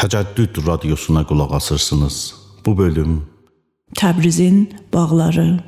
Təcəddüd radiosuna qulaq asırsınız. Bu bölüm Təbrizin bağları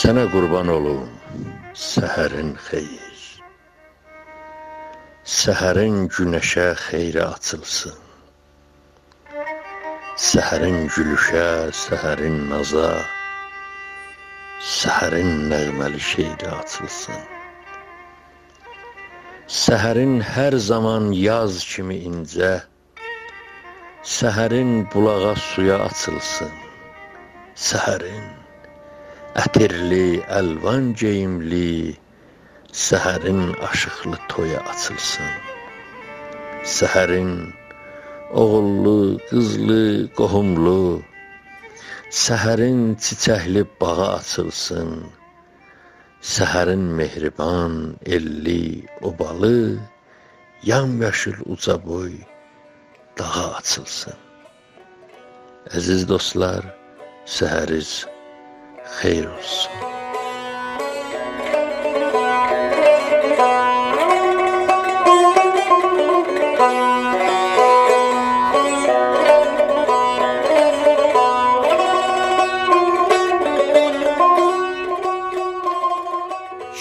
Sənə qurban olum, səhərin xeyir. Səhərin günəşə xeyri açılsın. Səhərin gülüşə, səhərin naza, səhərin nəğməli şeiri açılsın. Səhərin hər zaman yaz kimi incə, səhərin bulağa suya açılsın. Səhərin Ətirli, əlvan geyimli, səhərin aşıqlı toya açılsın. Səhərin oğullu, qızlı, qohumlu, səhərin çiçəkli bağı açılsın. Səhərin mehriban, elli, obalı, yamyaşıl uca boy dağa açılsın. Əziz dostlar, səhəriz xeyir olsun.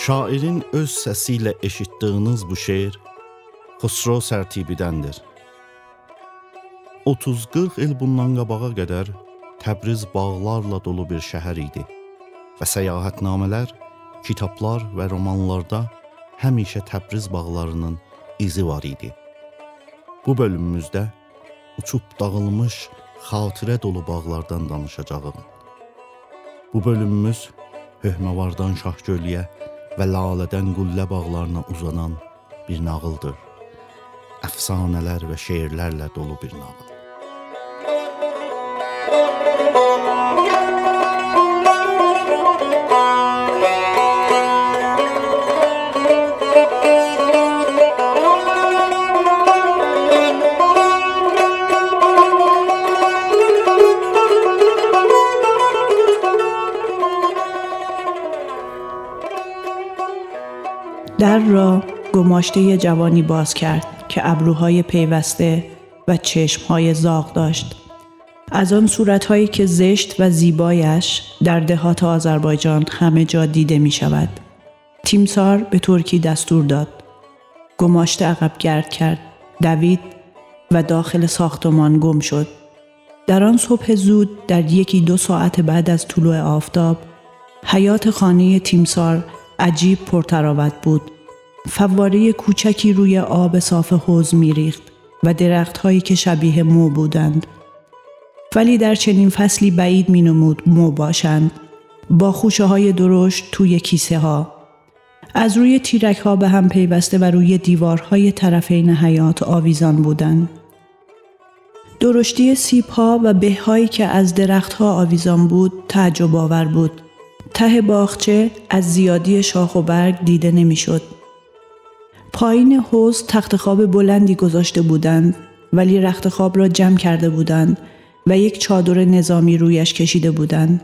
şairin öz səsi ilə eşitdiyiniz bu şeir Xusro sərtibidəndir. 30-40 il bundan qabağa qədər Təbriz bağlarla dolu bir şəhər idi və səyahətnamələr, kitablar və romanlarda həmişə Təbriz bağlarının izi var idi. Bu bölümümüzdə uçub dağılmış xatirə dolu bağlardan danışacağım. Bu bölümümüz Höhməvardan Şahgölüyə və Lalədən Qullə bağlarına uzanan bir nağıldır. Əfsanələr və şeirlərlə dolu bir nağıl. در را گماشته جوانی باز کرد که ابروهای پیوسته و چشمهای زاغ داشت. از آن صورتهایی که زشت و زیبایش در دهات آذربایجان همه جا دیده می شود. تیمسار به ترکی دستور داد. گماشته عقب گرد کرد. دوید و داخل ساختمان گم شد. در آن صبح زود در یکی دو ساعت بعد از طلوع آفتاب حیات خانه تیمسار عجیب پرتراوت بود. فواره کوچکی روی آب صاف حوز میریخت و درختهایی که شبیه مو بودند. ولی در چنین فصلی بعید می نمود مو باشند. با خوشه های درشت توی کیسه ها. از روی تیرک ها به هم پیوسته و روی دیوارهای طرفین حیات آویزان بودند. درشتی سیب ها و بههایی که از درختها آویزان بود تعجب آور بود. ته باغچه از زیادی شاخ و برگ دیده نمی‌شد. پایین حوز تخت خواب بلندی گذاشته بودند ولی رخت خواب را جمع کرده بودند و یک چادر نظامی رویش کشیده بودند.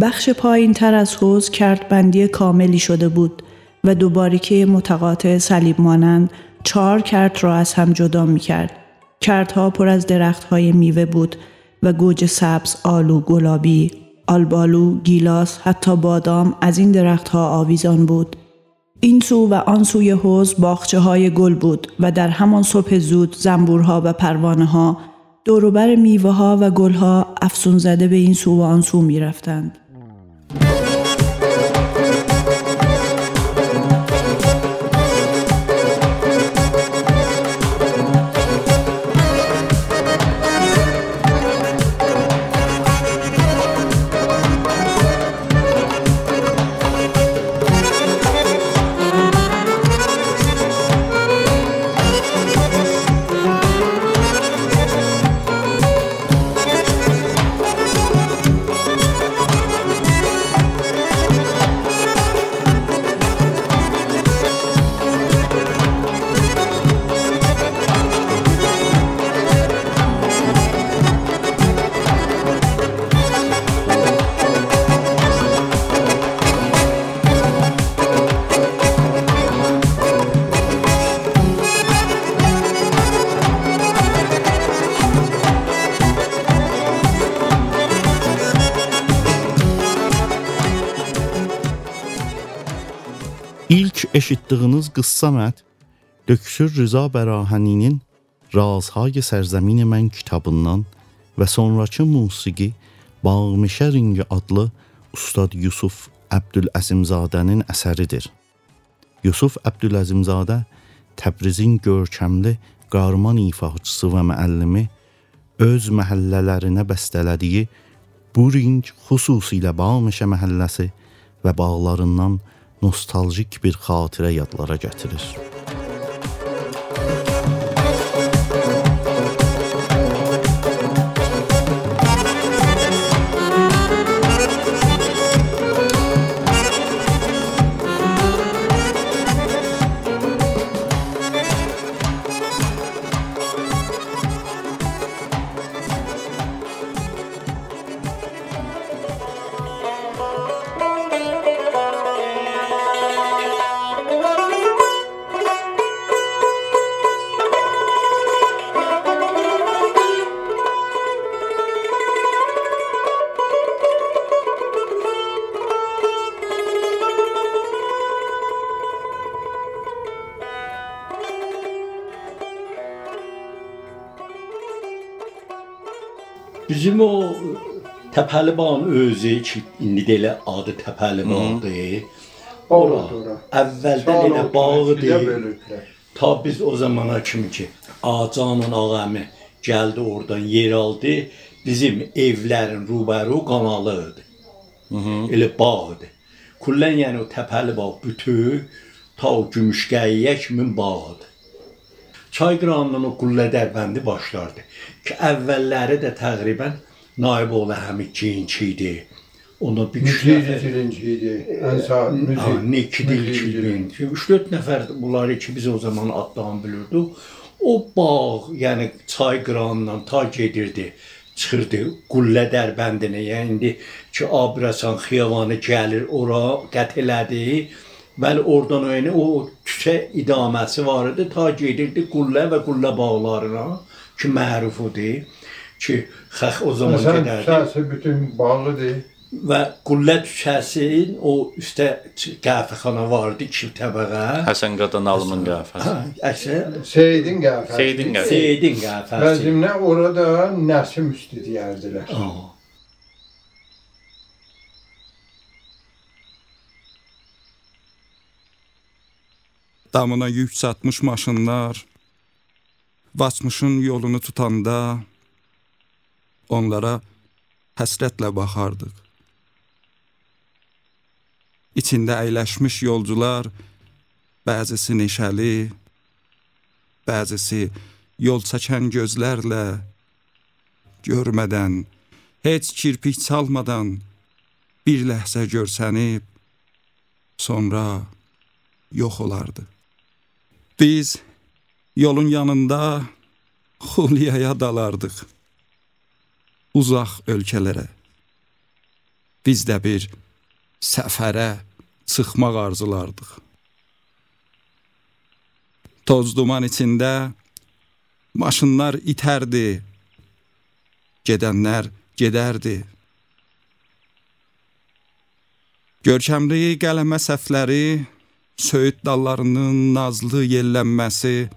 بخش پایین تر از حوز کرد بندی کاملی شده بود و دو باریکه متقاطع صلیب مانند چهار کرد را از هم جدا می کرد. کردها پر از درختهای میوه بود و گوجه سبز، آلو، گلابی، آلبالو، گیلاس، حتی بادام از این درختها آویزان بود. این سو و آن سوی حوز باخچه های گل بود و در همان صبح زود زنبورها و پروانه ها دوروبر میوه ها و گل ها افسون زده به این سو و آن سو می رفتند. Eşitdiyiniz qıssa mət Döksür Rıza Bərahəninin Razhay Sərzəmin Mən kitabından və sonrakı musiqi Bağmışə Ringi adlı Ustad Yusuf Əbdüləzimzadənin əsəridir. Yusuf Əbdüləzimzadə Təbrizin görkəmli qarman ifaçısı və müəllimi öz məhəllələrinə bəstələdiyi bu ring xüsusilə Bağmışə məhəlləsi və bağlarından nostaljik bir xatirə yadlara gətirir. Bizim o Təpəli bağın özü ki, indi də elə adı Təpəli bağdır. Ora əvvəldən elə bağdır. bölüblər. Ta biz o zamana kimi ki, Ağcanın ağamı gəldi oradan yer aldı. Bizim evlərin rubəru qanalıdır. Elə bağdır. Kullən yəni o təpəli bağ bütün ta o Gümüşqəyiyə kimi bağdır. Çay qıranından o qullə dərbəndi başlardı. Ki əvvəlləri də təqribən Naiboğlu Həmid Cinçi idi. Ona bir üç Müziği nəfər birinciydi. Ən sağ müziği. Ha, Neki dil kilbin. 3-4 nəfər bunları ki biz o zaman addan bilirdik. O bağ, yəni çay qıranından ta gedirdi, çıxırdı Qullə Dərbəndinə. Yəni indi ki Abrasan xiyavanı gəlir ora qət elədi. Bəli, oradan öynə o küçə idaməsi var idi, ta gedirdi Qullə və Qullə bağlarına ki mərufudur ki xəx o zaman Sən gedərdi. səsi bütün bağlıdır. Və Qullə küçəsinin o üstə qəhvəxana vardı, iki təbəqə. Həsən Qadan alımın qiyafəsi. Hə, əksər Seydin qəfəsi. Seydin qəfəsi. Seydin qəhvəsi. Vəzimlə orada Nəsim üstü deyərdilər. Aa, damına yük çatmış maşınlar Vaçmışın yolunu tutanda onlara həsrətlə baxardıq. İçində əyləşmiş yolcular bəzisi neşəli, bəzisi yol çəkən gözlərlə görmədən, heç kirpik çalmadan bir ləhzə görsənib sonra yox olardı. Biz yolun yanında Xuliyaya dalardıq. Uzaq ölkələrə. Biz də bir səfərə çıxmaq arzulardıq. Toz duman içində maşınlar itərdi. Gedənlər gedərdi. Görkəmli qələmə səhvləri, söyüd dallarının nazlı yellənməsi,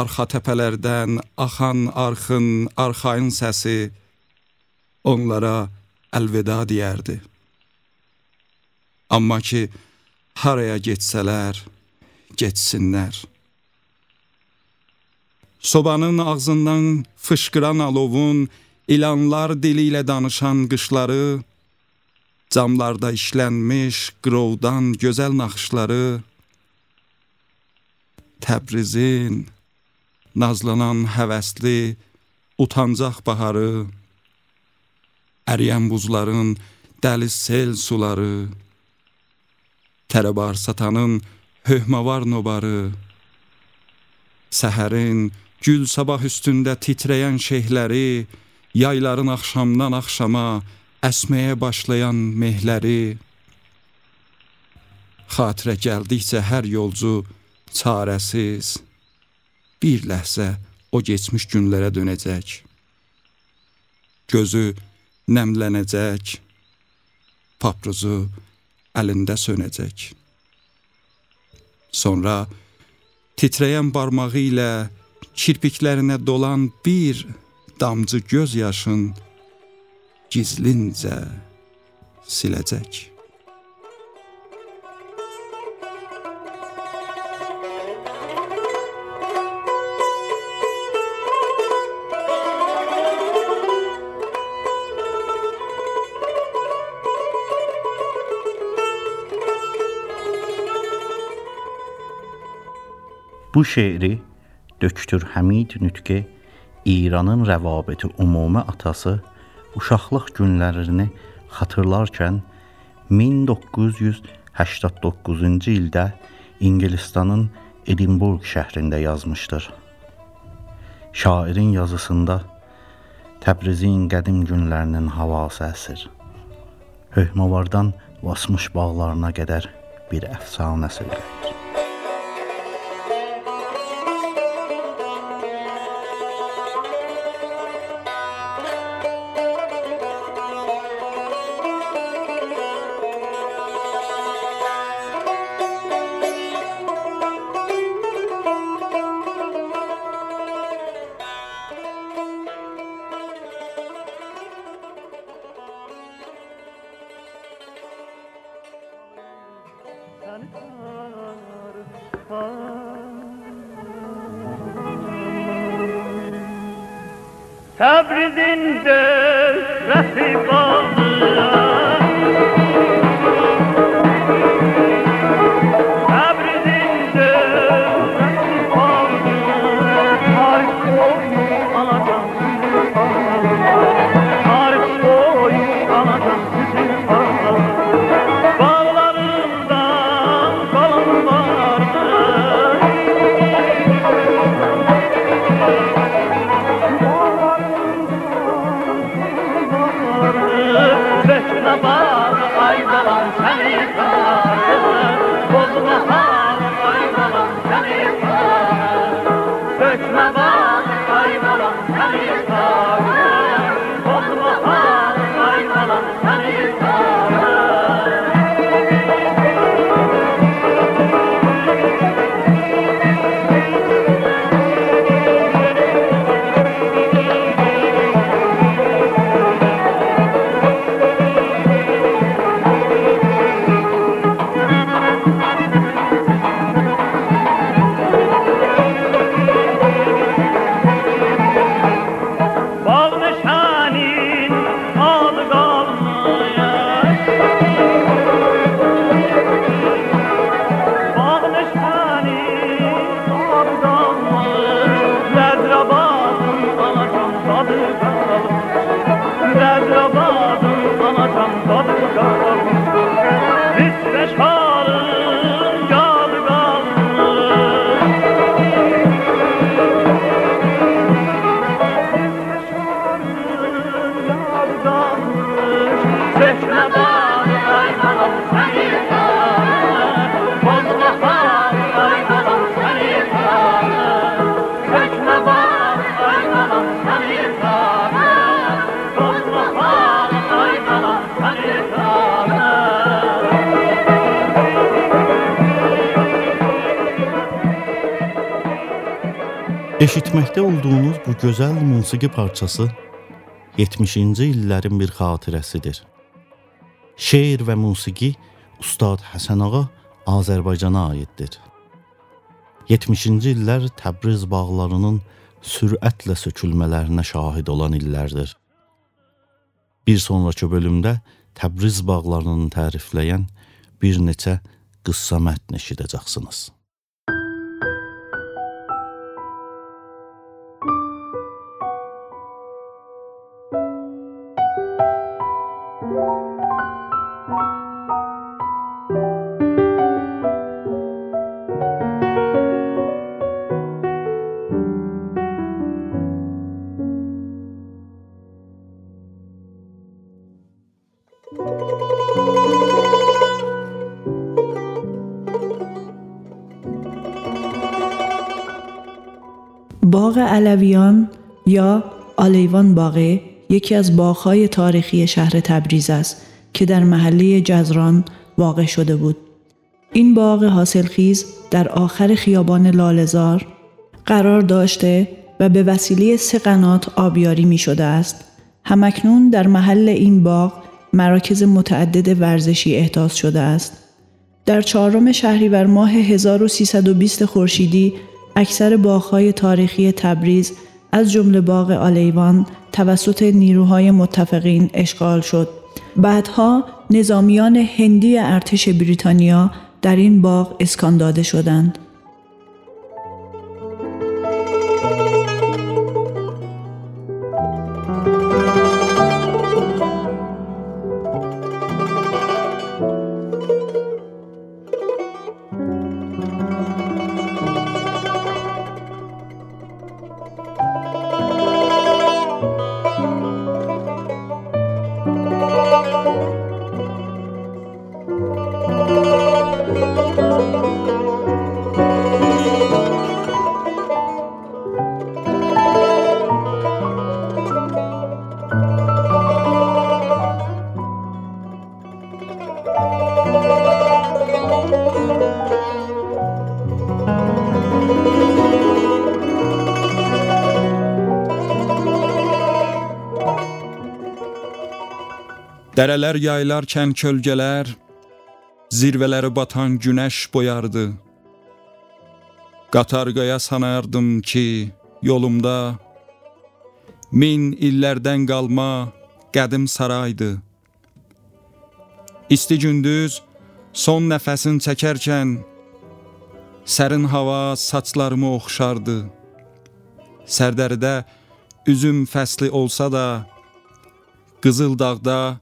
arxa təpələrdən axan arxın, arxayın səsi onlara əlvida deyərdi. Amma ki, haraya getsələr, getsinlər. Sobanın ağzından fışqıran alovun ilanlar dili ilə danışan qışları, camlarda işlənmiş qrovdan gözəl naxışları, Təbrizin nazlanan həvəsli, utancaq baharı, əriyən buzların dəli sel suları, tərəbar satanın höhməvar nobarı, səhərin gül sabah üstündə titrəyən şeyhləri, yayların axşamdan axşama əsməyə başlayan mehləri, xatirə gəldikcə hər yolcu çarəsiz, bir ləhzə o keçmiş günlərə dönəcək. Gözü nəmlənəcək, papruzu əlində sönəcək. Sonra titrəyən barmağı ilə kirpiklərinə dolan bir damcı göz yaşın gizlincə siləcək. Bu şeiri Döktür Həmid Nütqi İranın rəvabiti ümumi atası uşaqlıq günlərini xatırlarkən 1989-cu ildə İngilistanın Edinburgh şəhrində yazmışdır. Şairin yazısında Təbrizin qədim günlərinin havası əsir. Höhməvardan basmış bağlarına qədər bir əfsanə söyləyir. بابا أيضا عن سني Abu Talib Eşitməkdə olduğunuz bu gözəl musiqi parçası 70-ci illərin bir xatirəsidir. Şeir və musiqi Ustad Həsən ağa Azərbaycana aiddir. 70-ci illər Təbriz bağlarının sürətlə sökülmələrinə şahid olan illərdir. Bir sonrakı bölümdə Təbriz bağlarını tərifləyən bir neçə qıssa mətn eşidəcəksiniz. علویان یا آلیوان باغه یکی از باغهای تاریخی شهر تبریز است که در محله جزران واقع شده بود. این باغ حاصلخیز در آخر خیابان لالزار قرار داشته و به وسیله سه قنات آبیاری می شده است. همکنون در محل این باغ مراکز متعدد ورزشی احداث شده است. در چهارم شهریور ماه 1320 خورشیدی اکثر باغ‌های تاریخی تبریز از جمله باغ آلیوان توسط نیروهای متفقین اشغال شد. بعدها نظامیان هندی ارتش بریتانیا در این باغ اسکان داده شدند. Dereler yaylarken kölgeler, zirvələri batan günəş boyardı. Qatarqaya sanardım ki, yolumda min illərdən qalma qədim saraydı. İsti gündüz son nəfəsin çəkərkən sərin hava saçlarımı oxşardı. Sərdəridə üzüm fəsli olsa da, Qızıldağda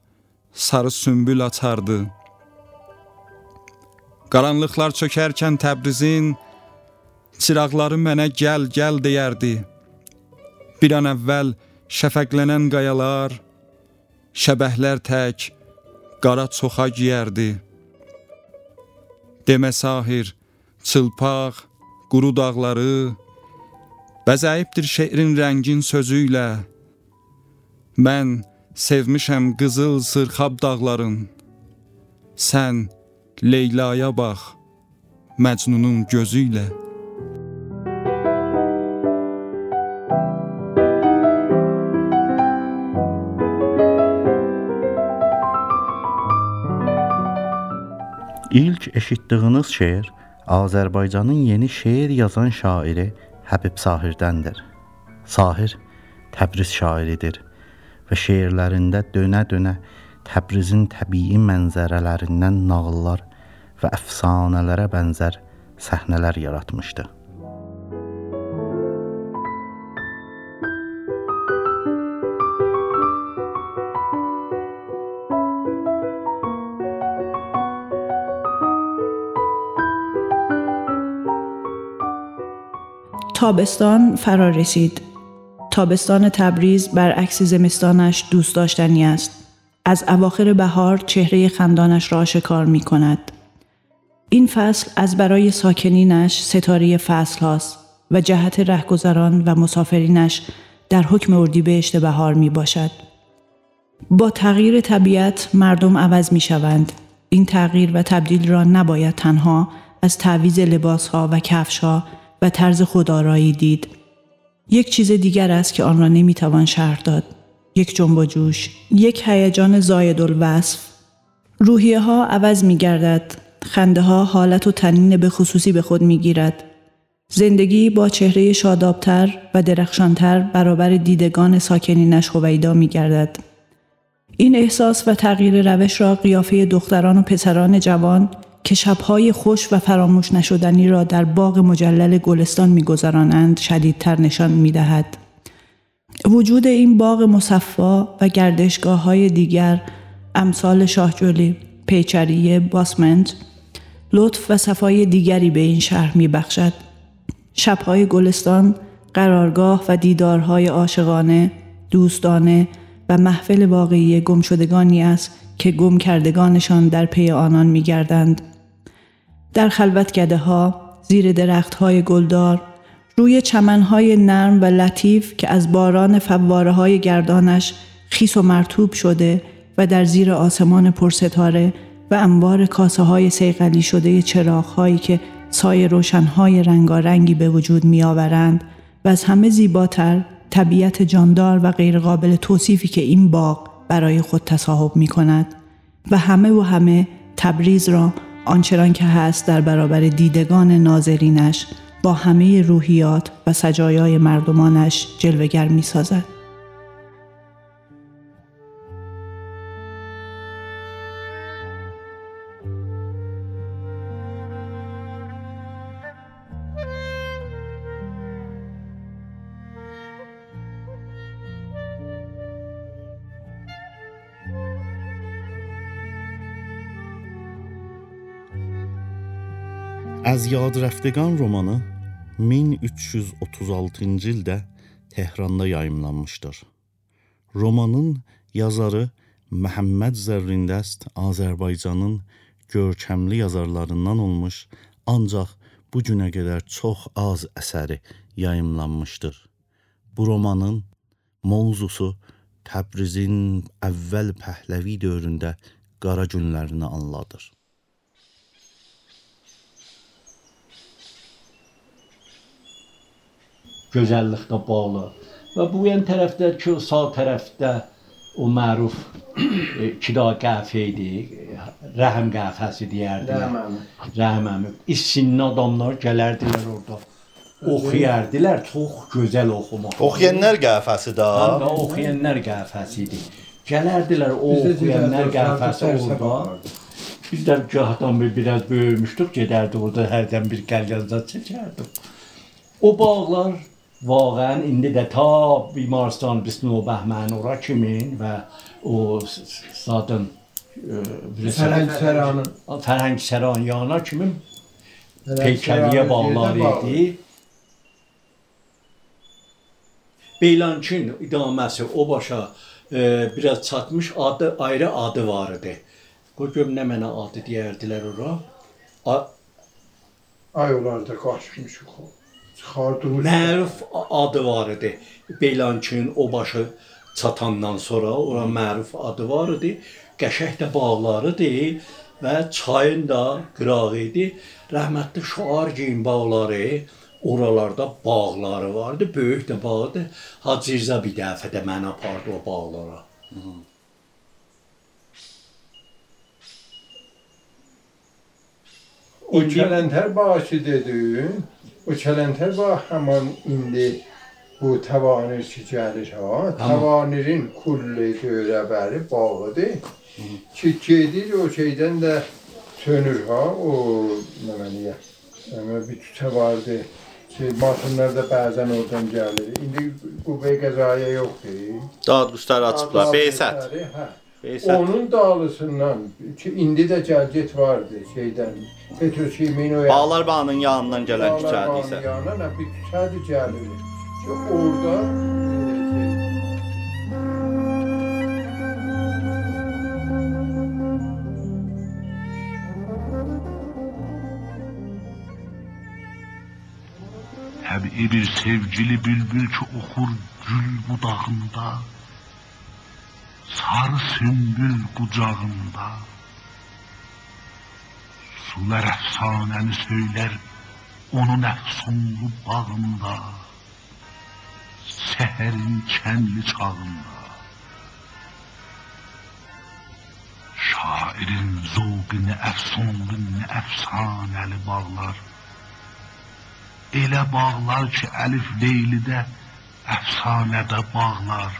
sarı sümbül açardı. Qaranlıqlar çökərkən Təbrizin çıraqları mənə gəl, gəl deyərdi. Bir an əvvəl şəfəqlənən qayalar, şəbəhlər tək qara çoxa giyərdi. Demə sahir, çılpaq, quru dağları, bəzəyibdir şeirin rəngin sözü ilə. Mən sevmişəm qızıl sırxab dağların. Sən Leylaya bax, Məcnunun gözü ilə. İlk eşitdiyiniz şeir Azərbaycanın yeni şeir yazan şairi Həbib Sahirdəndir. Sahir Təbriz şairidir və şeirlərində dönə-dönə Təbrizin təbii mənzərələrindən nağıllar və əfsanələrə bənzər səhnələr yaratmışdı. تابستان فرا رسید. تابستان تبریز برعکس زمستانش دوست داشتنی است. از اواخر بهار چهره خندانش را آشکار می کند. این فصل از برای ساکنینش ستاره فصل هاست و جهت رهگذران و مسافرینش در حکم اردیبهشت بهار می باشد. با تغییر طبیعت مردم عوض می شوند. این تغییر و تبدیل را نباید تنها از تعویز لباس ها و کفش ها و طرز خودآرایی دید یک چیز دیگر است که آن را نمی‌توان شرح داد یک جنب و جوش یک هیجان زاید الوصف روحیه ها عوض می گردد خنده ها حالت و تنین به خصوصی به خود می گیرد زندگی با چهره شادابتر و درخشانتر برابر دیدگان ساکنینش هویدا می گردد. این احساس و تغییر روش را قیافه دختران و پسران جوان که شبهای خوش و فراموش نشدنی را در باغ مجلل گلستان میگذرانند شدیدتر نشان می‌دهد. وجود این باغ مصفا و گردشگاه های دیگر امثال شاهجولی، پیچریه، باسمنت لطف و صفای دیگری به این شهر می بخشد. شبهای گلستان قرارگاه و دیدارهای عاشقانه، دوستانه و محفل واقعی گمشدگانی است که گم کردگانشان در پی آنان می گردند. در خلوتگده ها، زیر درخت های گلدار، روی چمنهای نرم و لطیف که از باران فواره های گردانش خیس و مرتوب شده و در زیر آسمان پرستاره و انبار کاسه های سیغلی شده چراغ هایی که سایه روشنهای رنگارنگی به وجود می آورند و از همه زیباتر طبیعت جاندار و غیرقابل توصیفی که این باغ برای خود تصاحب می کند و همه و همه تبریز را آنچنان که هست در برابر دیدگان ناظرینش با همه روحیات و سجایای مردمانش جلوگر می سازد. Az Yadrəftəqan romanı 1336-cı ildə Tehranda yayımlanmışdır. Romanın yazarı Məhəmməd Zərrindəst Azərbaycanın görkəmli yazarlarından olmuş, ancaq bu günə qədər çox az əsəri yayımlanmışdır. Bu romanın mövzusu Təbrizin əvvəl Pəhləvi dövründə qara günlərini anladır. Gözəlliklə bağlı. Və bu yan tərəfdə ki, sağ tərəfdə o məruf e, kida qəhvə idi. Rəhəm qəhvəsi deyərdilər. Rəhəm əmi. İssinli adamlar gələrdilər orada. Oxuyardılar, çox gözəl oxumaq. Oxuyanlar qəhvəsi də. Həm də oxuyanlar qəhvəsi idi. Gələrdilər o oxuyanlar qəhvəsi orada. Biz də gahdan bir biraz böyümüşdük, gedərdi orada hərdən bir qəlyanza çəkərdik. O bağlar واقعا indi də ta بیمارستان 29 بهمن ora kimin və o zaten Fərəng Səranın Fərhəng Səran yana kimin peykəliyə bağlar idi. Beylançın idaməsi o başa e, biraz çatmış adı ayrı adı var idi. Bu görüm nə mənə adı deyərdilər ora. A, ay olardı qaçmış. Çıxardılmış. Məruf adı var idi. Beylançın o başı çatandan sonra ora məruf adı var idi. Qəşəng də bağları idi və çayın da qırağı idi. Rəhmətli Şuargin bağları oralarda bağları vardı, böyük də bağdı. Hacı Rza bir dəfə də məni apardı o bağlara. O Kələntər bağışı dedin. O Kələntər bağ həman indi bu Tavanir ki gəlir ha. Tavanirin kulli görəbəri bağıdır. Ki gedir o şeydən də sönür ha o nə məniyə. Amma bir tütə vardı. Şey, maşınlar da bəzən oradan gəlir. İndi bu bey qəzaya yoxdur. Dadquşlar açıblar. Beysət. Hə. Behzat. Onun dağlısından, indi de cacet vardı şeyden, Petroşimino'ya. Bağlar bağının yağından gelen küçədi isə. Bağlar bağının yağından bir küçədi gəlir. Orada Təbii bir sevgili bülbül ki oxur gül budağında sarı sümbül qucağında. Sular əfsanəni söylər onun əfsunlu bağında. Səhərin kənli çağında Şairin zövqini əfsunlu, əfsanəli bağlar Elə bağlar ki, Əlif Leylidə əfsanədə bağlar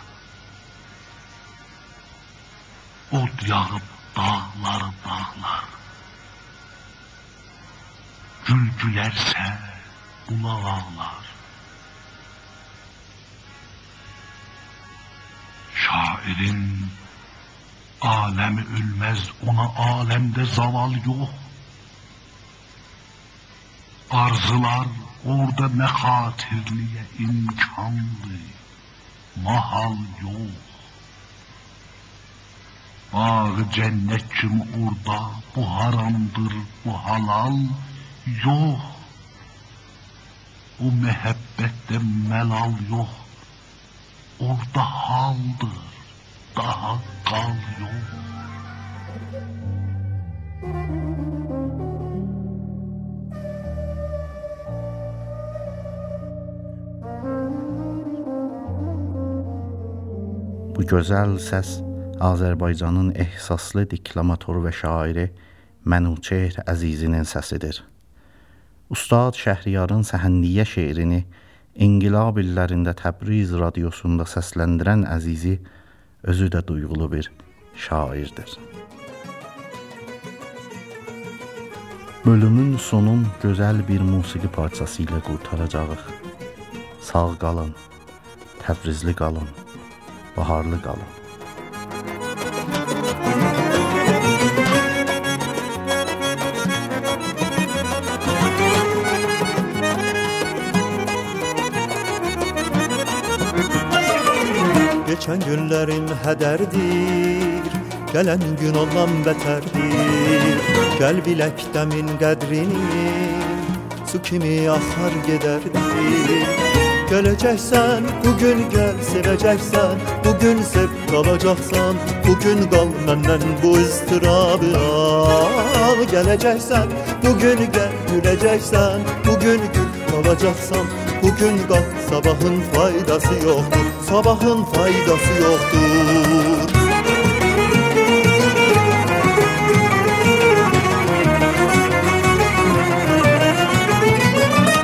Ot yağıp dağlar dağlar. Gül gülerse ulak ağlar. Şairin alemi ölmez, ona alemde zaval yok. Arzılar orada ne hatirliye imkanlı, mahal yok. Bağı cennet orada bu haramdır bu halal yok. O mehabbette melal yok. Orada haldır daha kal yok. Bu gözəl səs Azərbaycanın ehsaslı deklamatoru və şairi Mənuçehr Əzizinin səsidir. Ustad Şəhriyarın Səhənniyə şeirini İnqilab illərində Təbriz radiosunda səsləndirən Əzizi özü də duyğulu bir şairdir. Bölümün sonun gözəl bir musiqi parçası ilə qurtaracağıq. Sağ qalın, Təbrizli qalın, baharlı qalın. günlerim hederdir. Gelen gün ondan beterdir. Gel bilek demin kadrini Su kimi akar giderdir. Geleceksen bugün gel seveceksen Bugün sev kalacaksan Bugün kal benden bu ıstırabı al Geleceksen bugün gel güleceksen Bugün gül kalacaksan Bugün kal sabahın faydası yoktur. Sabahın faydası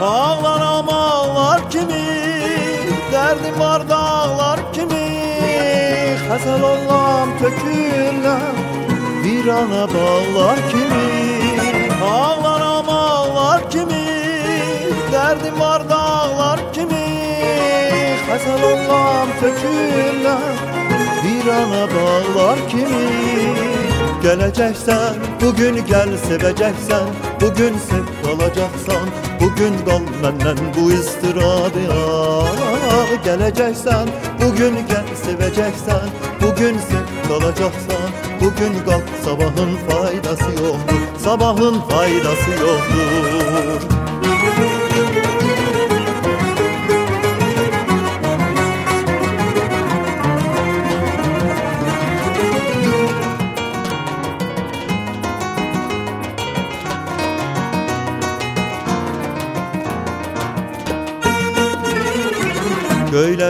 Ağlaram ağlar kimi Derdim var dağlar kimi. Xəzəl olam töküləm Virana bağlar kimi. Ağlar kimi Derdim var dağlar kimi Hasan olmam tökülme Bir ana bağlar kimi Geleceksen bugün gel seveceksen Bugün sev kalacaksan Bugün kal benden bu istirabi ah, Geleceksen bugün gel seveceksen Bugün sev kalacaksan Bugün kalk sabahın faydası yoktur Sabahın faydası yoktur. Müzik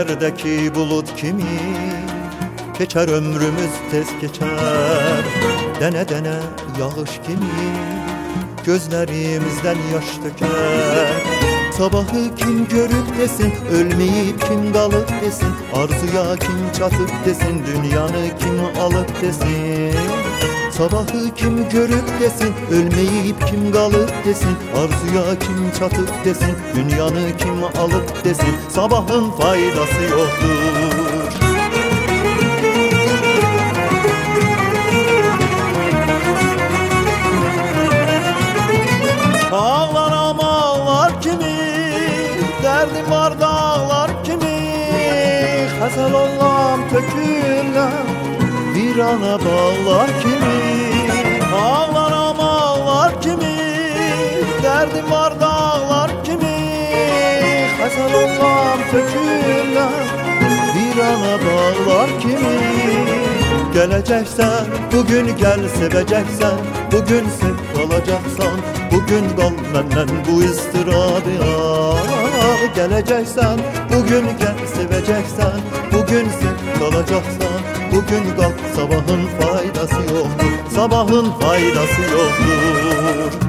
Göylerdeki bulut kimi? Keçer ömrümüz tez geçer. Dene dene yağış kimi? Gözlerimizden yaş döker Sabahı kim görüp desin Ölmeyip kim kalıp desin? Arzuya kim çatıp desin Dünyanı kim alıp desin Sabahı kim görüp desin Ölmeyip kim kalıp desin Arzuya kim çatıp desin Dünyanı kim alıp desin Sabahın faydası yoktur. Ağlaram ağlar kimi Derdim var dağlar kimi Xəzəl olam töküləm Virana bağlar kimi Xəzəl olam töküləm Virana bağlar kimi. Gələcəksən, bugün gəl sevəcəksən Bugün sev qalacaqsan Bugün qal məndən bu istirabı al. Kal geleceksen Bugün gel seveceksen Bugün sev kalacaksan Bugün kalk sabahın faydası yoktur Sabahın faydası yoktur